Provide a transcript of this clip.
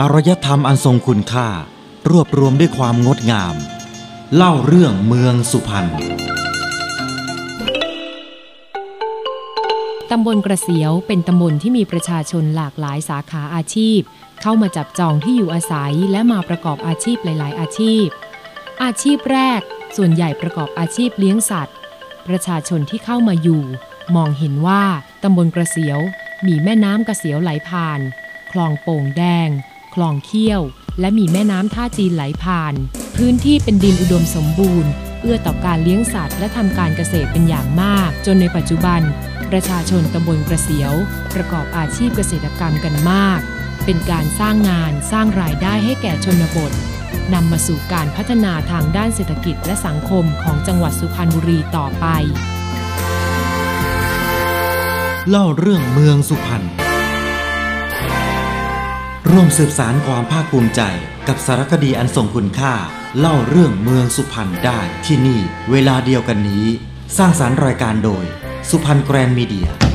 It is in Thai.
อารยธรรมอันทรงคุณค่า รวบรวมด้วยความงดงาม เล่าเรื่องเมืองสุพรรณตำบลกระเสียวเป็นตำบลที่มีประชาชนหลากหลายสาขาอาชีพ เข้ามาจับจองที่อยู่อาศัยและมาประกอบอาชีพหลาย ๆ อาชีพ อาชีพแรกส่วนใหญ่ประกอบอาชีพเลี้ยงสัตว์ ประชาชนที่เข้ามาอยู่ มองเห็นว่าตำบลกระเสียวมีแม่น้ำกระเสียวไหลผ่าน คลองโป่งแดง คลองเขี้ยว และมีแม่น้ำท่าจีนไหลผ่าน พื้นที่เป็นดินอุดมสมบูรณ์ เอื้อต่อการเลี้ยงสัตว์และทำการเกษตรเป็นอย่างมาก จนในปัจจุบัน ประชาชนตำบลกระเสียว ประกอบอาชีพเกษตรกรรมกันมาก เป็นการสร้างงานสร้างรายได้ให้แก่ชนบทนำมาสู่การพัฒนาทางด้านเศรษฐกิจและสังคมของจังหวัดสุพรรณบุรีต่อไป เล่าเรื่องเมืองสุพรรณ ร่วมสืบสารความภาคภูมิใจ กับสารคดีอันทรงคุณค่า เล่าเรื่องเมืองสุพรรณได้ที่นี่ เวลาเดียวกันนี้ สร้างสารรค์รายการโดย สุพรรณแกรนด์มีเดีย